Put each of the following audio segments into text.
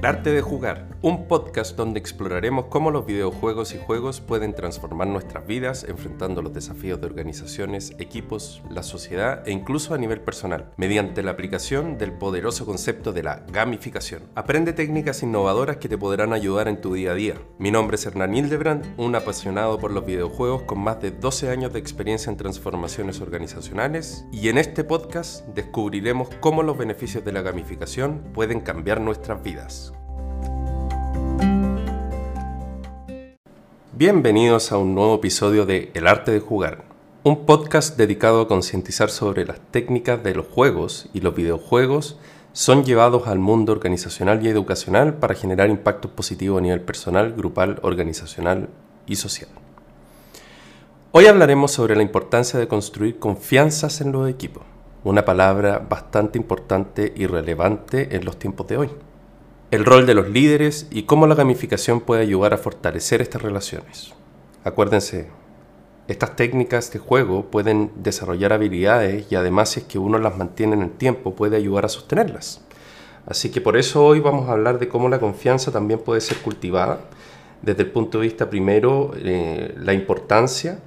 El arte de jugar, un podcast donde exploraremos cómo los videojuegos y juegos pueden transformar nuestras vidas enfrentando los desafíos de organizaciones, equipos, la sociedad e incluso a nivel personal, mediante la aplicación del poderoso concepto de la gamificación. Aprende técnicas innovadoras que te podrán ayudar en tu día a día. Mi nombre es Hernán Hildebrand, un apasionado por los videojuegos con más de 12 años de experiencia en transformaciones organizacionales y en este podcast descubriremos cómo los beneficios de la gamificación pueden cambiar nuestras vidas. Bienvenidos a un nuevo episodio de El arte de jugar, un podcast dedicado a concientizar sobre las técnicas de los juegos y los videojuegos son llevados al mundo organizacional y educacional para generar impactos positivos a nivel personal, grupal, organizacional y social. Hoy hablaremos sobre la importancia de construir confianzas en los equipos, una palabra bastante importante y relevante en los tiempos de hoy el rol de los líderes y cómo la gamificación puede ayudar a fortalecer estas relaciones. Acuérdense, estas técnicas de juego pueden desarrollar habilidades y además si es que uno las mantiene en el tiempo puede ayudar a sostenerlas. Así que por eso hoy vamos a hablar de cómo la confianza también puede ser cultivada desde el punto de vista primero eh, la importancia,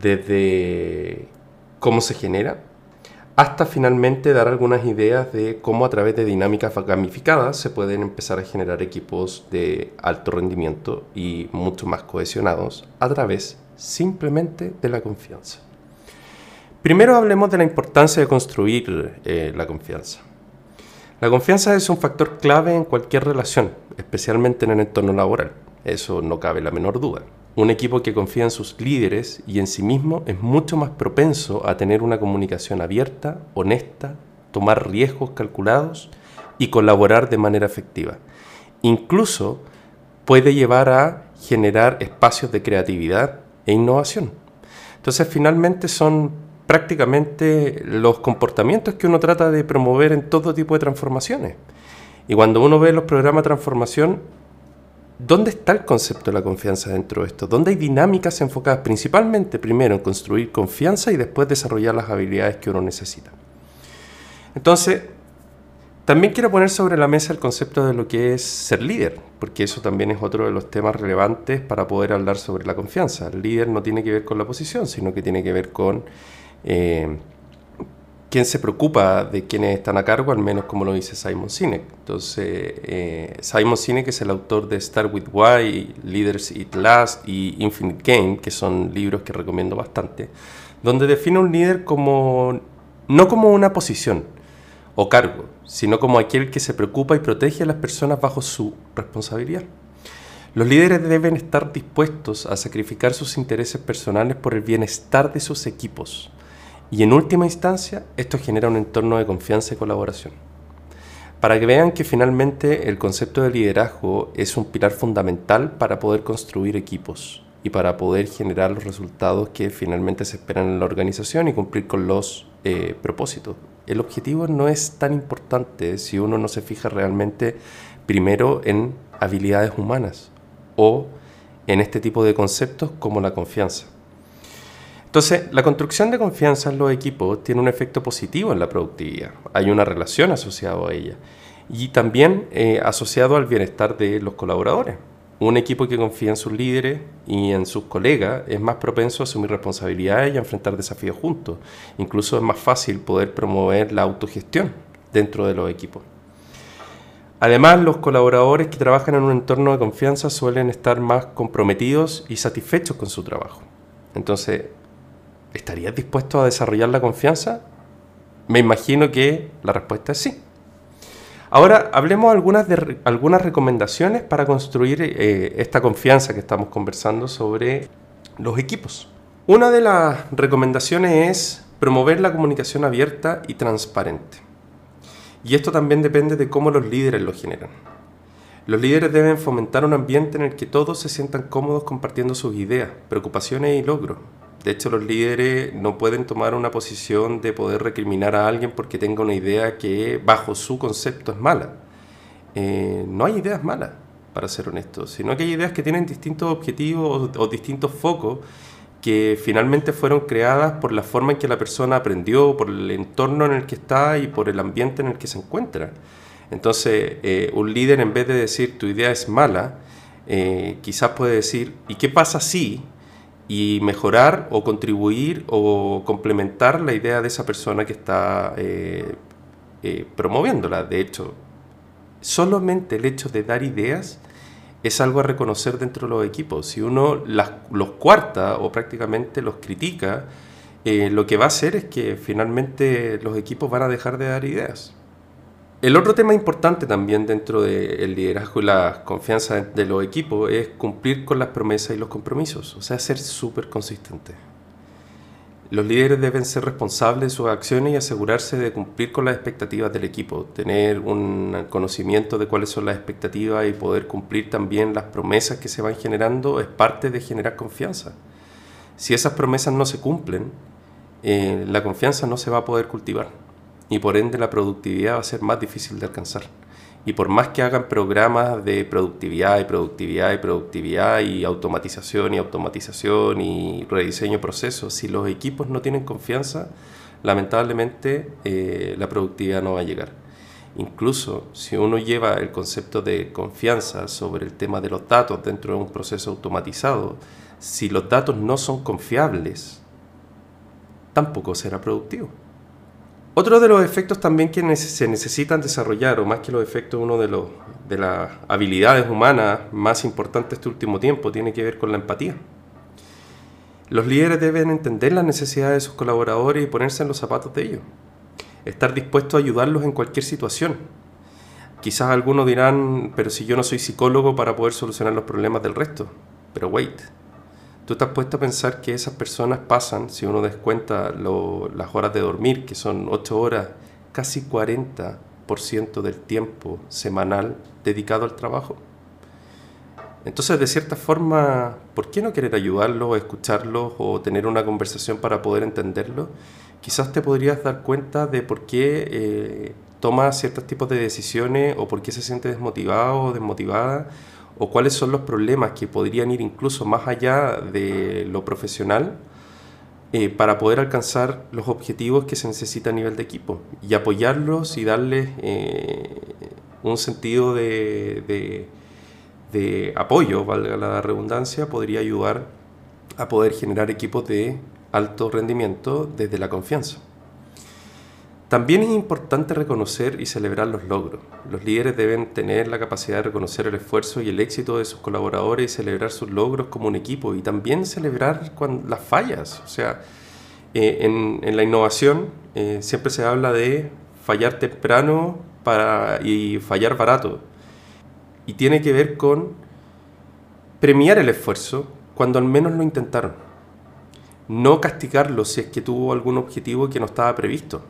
desde cómo se genera hasta finalmente dar algunas ideas de cómo a través de dinámicas gamificadas se pueden empezar a generar equipos de alto rendimiento y mucho más cohesionados a través simplemente de la confianza. Primero hablemos de la importancia de construir eh, la confianza. La confianza es un factor clave en cualquier relación, especialmente en el entorno laboral. Eso no cabe la menor duda. Un equipo que confía en sus líderes y en sí mismo es mucho más propenso a tener una comunicación abierta, honesta, tomar riesgos calculados y colaborar de manera efectiva. Incluso puede llevar a generar espacios de creatividad e innovación. Entonces finalmente son prácticamente los comportamientos que uno trata de promover en todo tipo de transformaciones. Y cuando uno ve los programas de transformación, ¿Dónde está el concepto de la confianza dentro de esto? ¿Dónde hay dinámicas enfocadas principalmente primero en construir confianza y después desarrollar las habilidades que uno necesita? Entonces, también quiero poner sobre la mesa el concepto de lo que es ser líder, porque eso también es otro de los temas relevantes para poder hablar sobre la confianza. El líder no tiene que ver con la posición, sino que tiene que ver con eh, quién se preocupa de quienes están a cargo, al menos como lo dice Simon Sinek. Entonces, eh, Simon Sinek es el autor de Start With Why, Leaders Eat Last y Infinite Game, que son libros que recomiendo bastante, donde define un líder como no como una posición o cargo, sino como aquel que se preocupa y protege a las personas bajo su responsabilidad. Los líderes deben estar dispuestos a sacrificar sus intereses personales por el bienestar de sus equipos y en última instancia, esto genera un entorno de confianza y colaboración. Para que vean que finalmente el concepto de liderazgo es un pilar fundamental para poder construir equipos y para poder generar los resultados que finalmente se esperan en la organización y cumplir con los eh, propósitos. El objetivo no es tan importante si uno no se fija realmente primero en habilidades humanas o en este tipo de conceptos como la confianza. Entonces, la construcción de confianza en los equipos tiene un efecto positivo en la productividad. Hay una relación asociada a ella. Y también eh, asociado al bienestar de los colaboradores. Un equipo que confía en sus líderes y en sus colegas es más propenso a asumir responsabilidades y a enfrentar desafíos juntos. Incluso es más fácil poder promover la autogestión dentro de los equipos. Además, los colaboradores que trabajan en un entorno de confianza suelen estar más comprometidos y satisfechos con su trabajo. Entonces, ¿estarías dispuesto a desarrollar la confianza? Me imagino que la respuesta es sí. Ahora hablemos algunas de algunas recomendaciones para construir eh, esta confianza que estamos conversando sobre los equipos. Una de las recomendaciones es promover la comunicación abierta y transparente. Y esto también depende de cómo los líderes lo generan. Los líderes deben fomentar un ambiente en el que todos se sientan cómodos compartiendo sus ideas, preocupaciones y logros, de hecho, los líderes no pueden tomar una posición de poder recriminar a alguien porque tenga una idea que bajo su concepto es mala. Eh, no hay ideas malas, para ser honestos, sino que hay ideas que tienen distintos objetivos o, distintos focos que finalmente fueron creadas por la forma en que la persona aprendió, por el entorno en el que está y por el ambiente en el que se encuentra. Entonces, eh, un líder en vez de decir tu idea es mala, eh, quizás puede decir, ¿y qué pasa si? Y mejorar o contribuir o complementar la idea de esa persona que está eh, promoviéndola. De hecho, solamente el hecho de dar ideas es algo a reconocer dentro de los equipos. Si uno los cuarta o prácticamente los critica, lo que va a hacer es que finalmente los equipos van a dejar de dar ideas. El otro tema importante también dentro del liderazgo y la confianza de los equipos es cumplir con las promesas y los compromisos, o sea, ser súper consistente. Los líderes deben ser responsables de sus acciones y asegurarse de cumplir con las expectativas del equipo, tener un conocimiento de cuáles son las expectativas y poder cumplir también las promesas que se van generando es parte de generar confianza. Si esas promesas no se cumplen, eh, la confianza no se va a poder cultivar y por ende la productividad va a ser más difícil de alcanzar. Y por más que hagan programas de productividad y productividad y productividad y automatización y automatización y rediseño procesos, si los equipos no tienen confianza, lamentablemente eh, la productividad no va a llegar. Incluso si uno lleva el concepto de confianza sobre el tema de los datos dentro de un proceso automatizado, si los datos no son confiables, tampoco será productivo. Otro de los efectos también que se necesitan desarrollar, o más que los efectos, uno de, los, de las habilidades humanas más importantes este último tiempo, tiene que ver con la empatía. Los líderes deben entender las necesidades de sus colaboradores y ponerse en los zapatos de ellos. Estar dispuestos a ayudarlos en cualquier situación. Quizás algunos dirán, pero si yo no soy psicólogo para poder solucionar los problemas del resto. Pero wait, ¿Tú te has puesto a pensar que esas personas pasan, si uno descuenta las horas de dormir, que son 8 horas, casi 40% del tiempo semanal dedicado al trabajo? Entonces, de cierta forma, ¿por qué no querer ayudarlos, escucharlos o tener una conversación para poder entenderlo? Quizás te podrías dar cuenta de por qué eh, toma ciertos tipos de decisiones o por qué se siente desmotivado o desmotivada o cuáles son los problemas que podrían ir incluso más allá de lo profesional eh, para poder alcanzar los objetivos que se necesita a nivel de equipo y apoyarlos y darles eh, un sentido de, de apoyo, valga la redundancia, podría ayudar a poder generar equipos de alto rendimiento desde la confianza. También es importante reconocer y celebrar los logros. Los líderes deben tener la capacidad de reconocer el esfuerzo y el éxito de sus colaboradores y celebrar sus logros como un equipo y también celebrar las fallas. O sea, eh, en, la innovación eh, siempre se habla de fallar temprano y fallar barato. Y tiene que ver con premiar el esfuerzo cuando al menos lo intentaron. No castigarlo si es que tuvo algún objetivo que no estaba previsto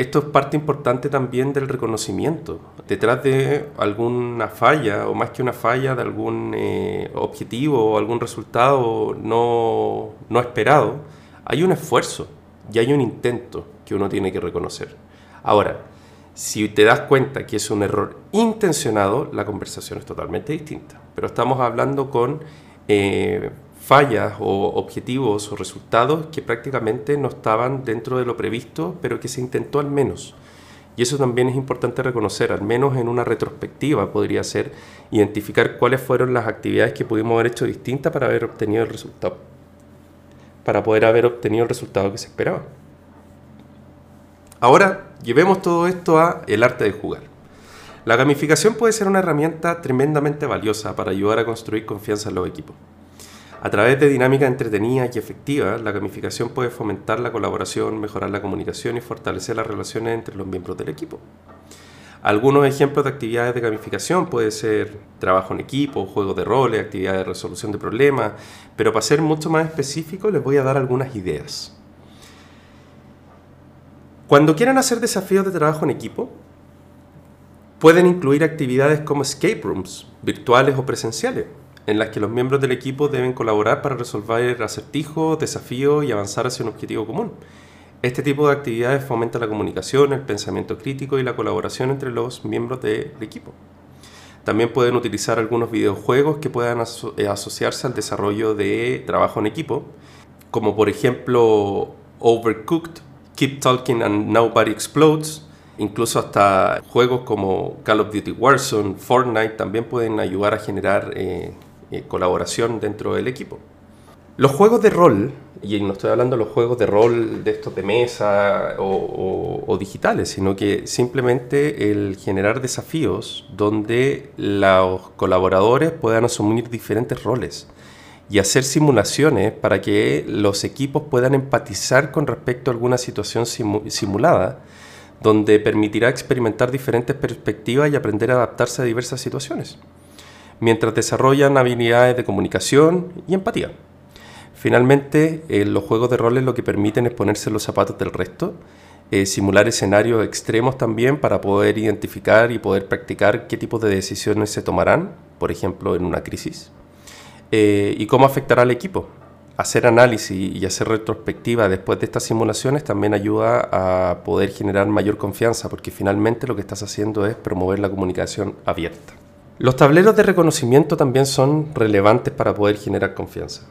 esto es parte importante también del reconocimiento. Detrás de alguna falla, o más que una falla, de algún eh, objetivo o algún resultado no, no esperado, hay un esfuerzo y hay un intento que uno tiene que reconocer. Ahora, si te das cuenta que es un error intencionado, la conversación es totalmente distinta. Pero estamos hablando con eh, fallas o objetivos o resultados que prácticamente no estaban dentro de lo previsto, pero que se intentó al menos. Y eso también es importante reconocer, al menos en una retrospectiva podría ser identificar cuáles fueron las actividades que pudimos haber hecho distintas para haber obtenido el resultado, para poder haber obtenido el resultado que se esperaba. Ahora, llevemos todo esto a el arte de jugar. La gamificación puede ser una herramienta tremendamente valiosa para ayudar a construir confianza en los equipos. A través de dinámicas entretenidas y efectivas, la gamificación puede fomentar la colaboración, mejorar la comunicación y fortalecer las relaciones entre los miembros del equipo. Algunos ejemplos de actividades de gamificación puede ser trabajo en equipo, juego de roles, actividades de resolución de problemas, pero para ser mucho más específico les voy a dar algunas ideas. Cuando quieran hacer desafíos de trabajo en equipo, pueden incluir actividades como escape rooms, virtuales o presenciales, en las que los miembros del equipo deben colaborar para resolver acertijos, desafíos y avanzar hacia un objetivo común. Este tipo de actividades fomenta la comunicación, el pensamiento crítico y la colaboración entre los miembros del equipo. También pueden utilizar algunos videojuegos que puedan eh, asociarse al desarrollo de trabajo en equipo, como por ejemplo Overcooked, Keep Talking and Nobody Explodes, Incluso hasta juegos como Call of Duty Warzone, Fortnite también pueden ayudar a generar eh, colaboración dentro del equipo. Los juegos de rol, y no estoy hablando de los juegos de rol de estos de mesa o, digitales, sino que simplemente el generar desafíos donde los colaboradores puedan asumir diferentes roles y hacer simulaciones para que los equipos puedan empatizar con respecto a alguna situación simulada donde permitirá experimentar diferentes perspectivas y aprender a adaptarse a diversas situaciones, mientras desarrollan habilidades de comunicación y empatía. Finalmente, eh, los juegos de roles lo que permiten es ponerse los zapatos del resto, eh, simular escenarios extremos también para poder identificar y poder practicar qué tipo de decisiones se tomarán, por ejemplo, en una crisis, eh, y cómo afectará al equipo, hacer análisis y hacer retrospectiva después de estas simulaciones también ayuda a poder generar mayor confianza, porque finalmente lo que estás haciendo es promover la comunicación abierta. Los tableros de reconocimiento también son relevantes para poder generar confianza.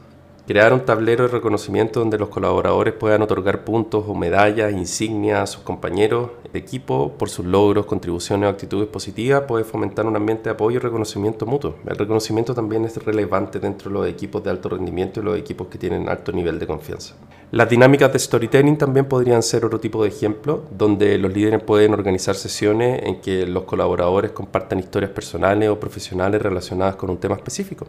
Crear un tablero de reconocimiento donde los colaboradores puedan otorgar puntos o medallas, insignias a sus compañeros de equipo por sus logros, contribuciones o actitudes positivas puede fomentar un ambiente de apoyo y reconocimiento mutuo. El reconocimiento también es relevante dentro de los equipos de alto rendimiento y los equipos que tienen alto nivel de confianza. Las dinámicas de storytelling también podrían ser otro tipo de ejemplo, donde los líderes pueden organizar sesiones en que los colaboradores compartan historias personales o profesionales relacionadas con un tema específico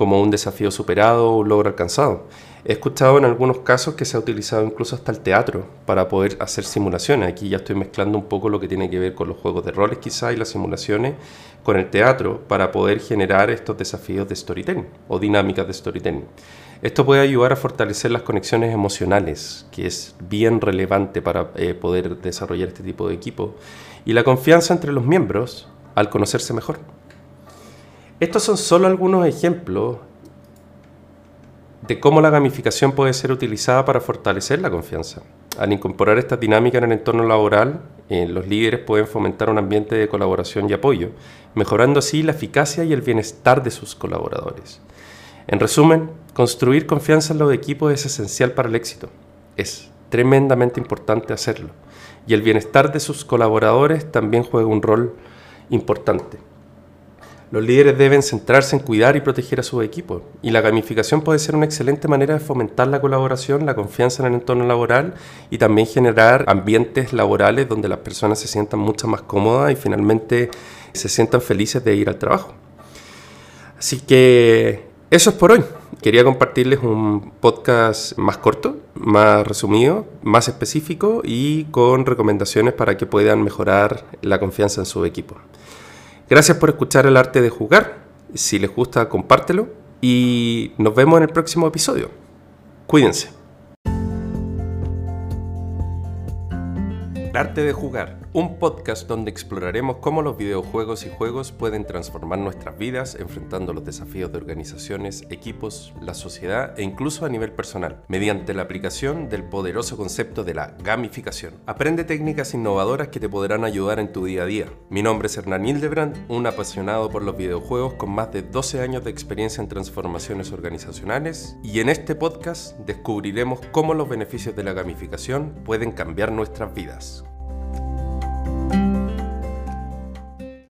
como un desafío superado o un logro alcanzado. He escuchado en algunos casos que se ha utilizado incluso hasta el teatro para poder hacer simulaciones. Aquí ya estoy mezclando un poco lo que tiene que ver con los juegos de roles quizá y las simulaciones con el teatro para poder generar estos desafíos de storytelling o dinámicas de storytelling. Esto puede ayudar a fortalecer las conexiones emocionales, que es bien relevante para eh, poder desarrollar este tipo de equipo, y la confianza entre los miembros al conocerse mejor. Estos son solo algunos ejemplos de cómo la gamificación puede ser utilizada para fortalecer la confianza. Al incorporar esta dinámica en el entorno laboral, eh, los líderes pueden fomentar un ambiente de colaboración y apoyo, mejorando así la eficacia y el bienestar de sus colaboradores. En resumen, construir confianza en los equipos es esencial para el éxito. Es tremendamente importante hacerlo. Y el bienestar de sus colaboradores también juega un rol importante. Los líderes deben centrarse en cuidar y proteger a su equipo, y la gamificación puede ser una excelente manera de fomentar la colaboración, la confianza en el entorno laboral y también generar ambientes laborales donde las personas se sientan mucho más cómodas y finalmente se sientan felices de ir al trabajo. Así que eso es por hoy. Quería compartirles un podcast más corto, más resumido, más específico y con recomendaciones para que puedan mejorar la confianza en su equipo. Gracias por escuchar el arte de jugar. Si les gusta, compártelo. Y nos vemos en el próximo episodio. Cuídense. El arte de jugar un podcast donde exploraremos cómo los videojuegos y juegos pueden transformar nuestras vidas enfrentando los desafíos de organizaciones, equipos, la sociedad e incluso a nivel personal, mediante la aplicación del poderoso concepto de la gamificación. Aprende técnicas innovadoras que te podrán ayudar en tu día a día. Mi nombre es Hernán Hildebrand, un apasionado por los videojuegos con más de 12 años de experiencia en transformaciones organizacionales y en este podcast descubriremos cómo los beneficios de la gamificación pueden cambiar nuestras vidas.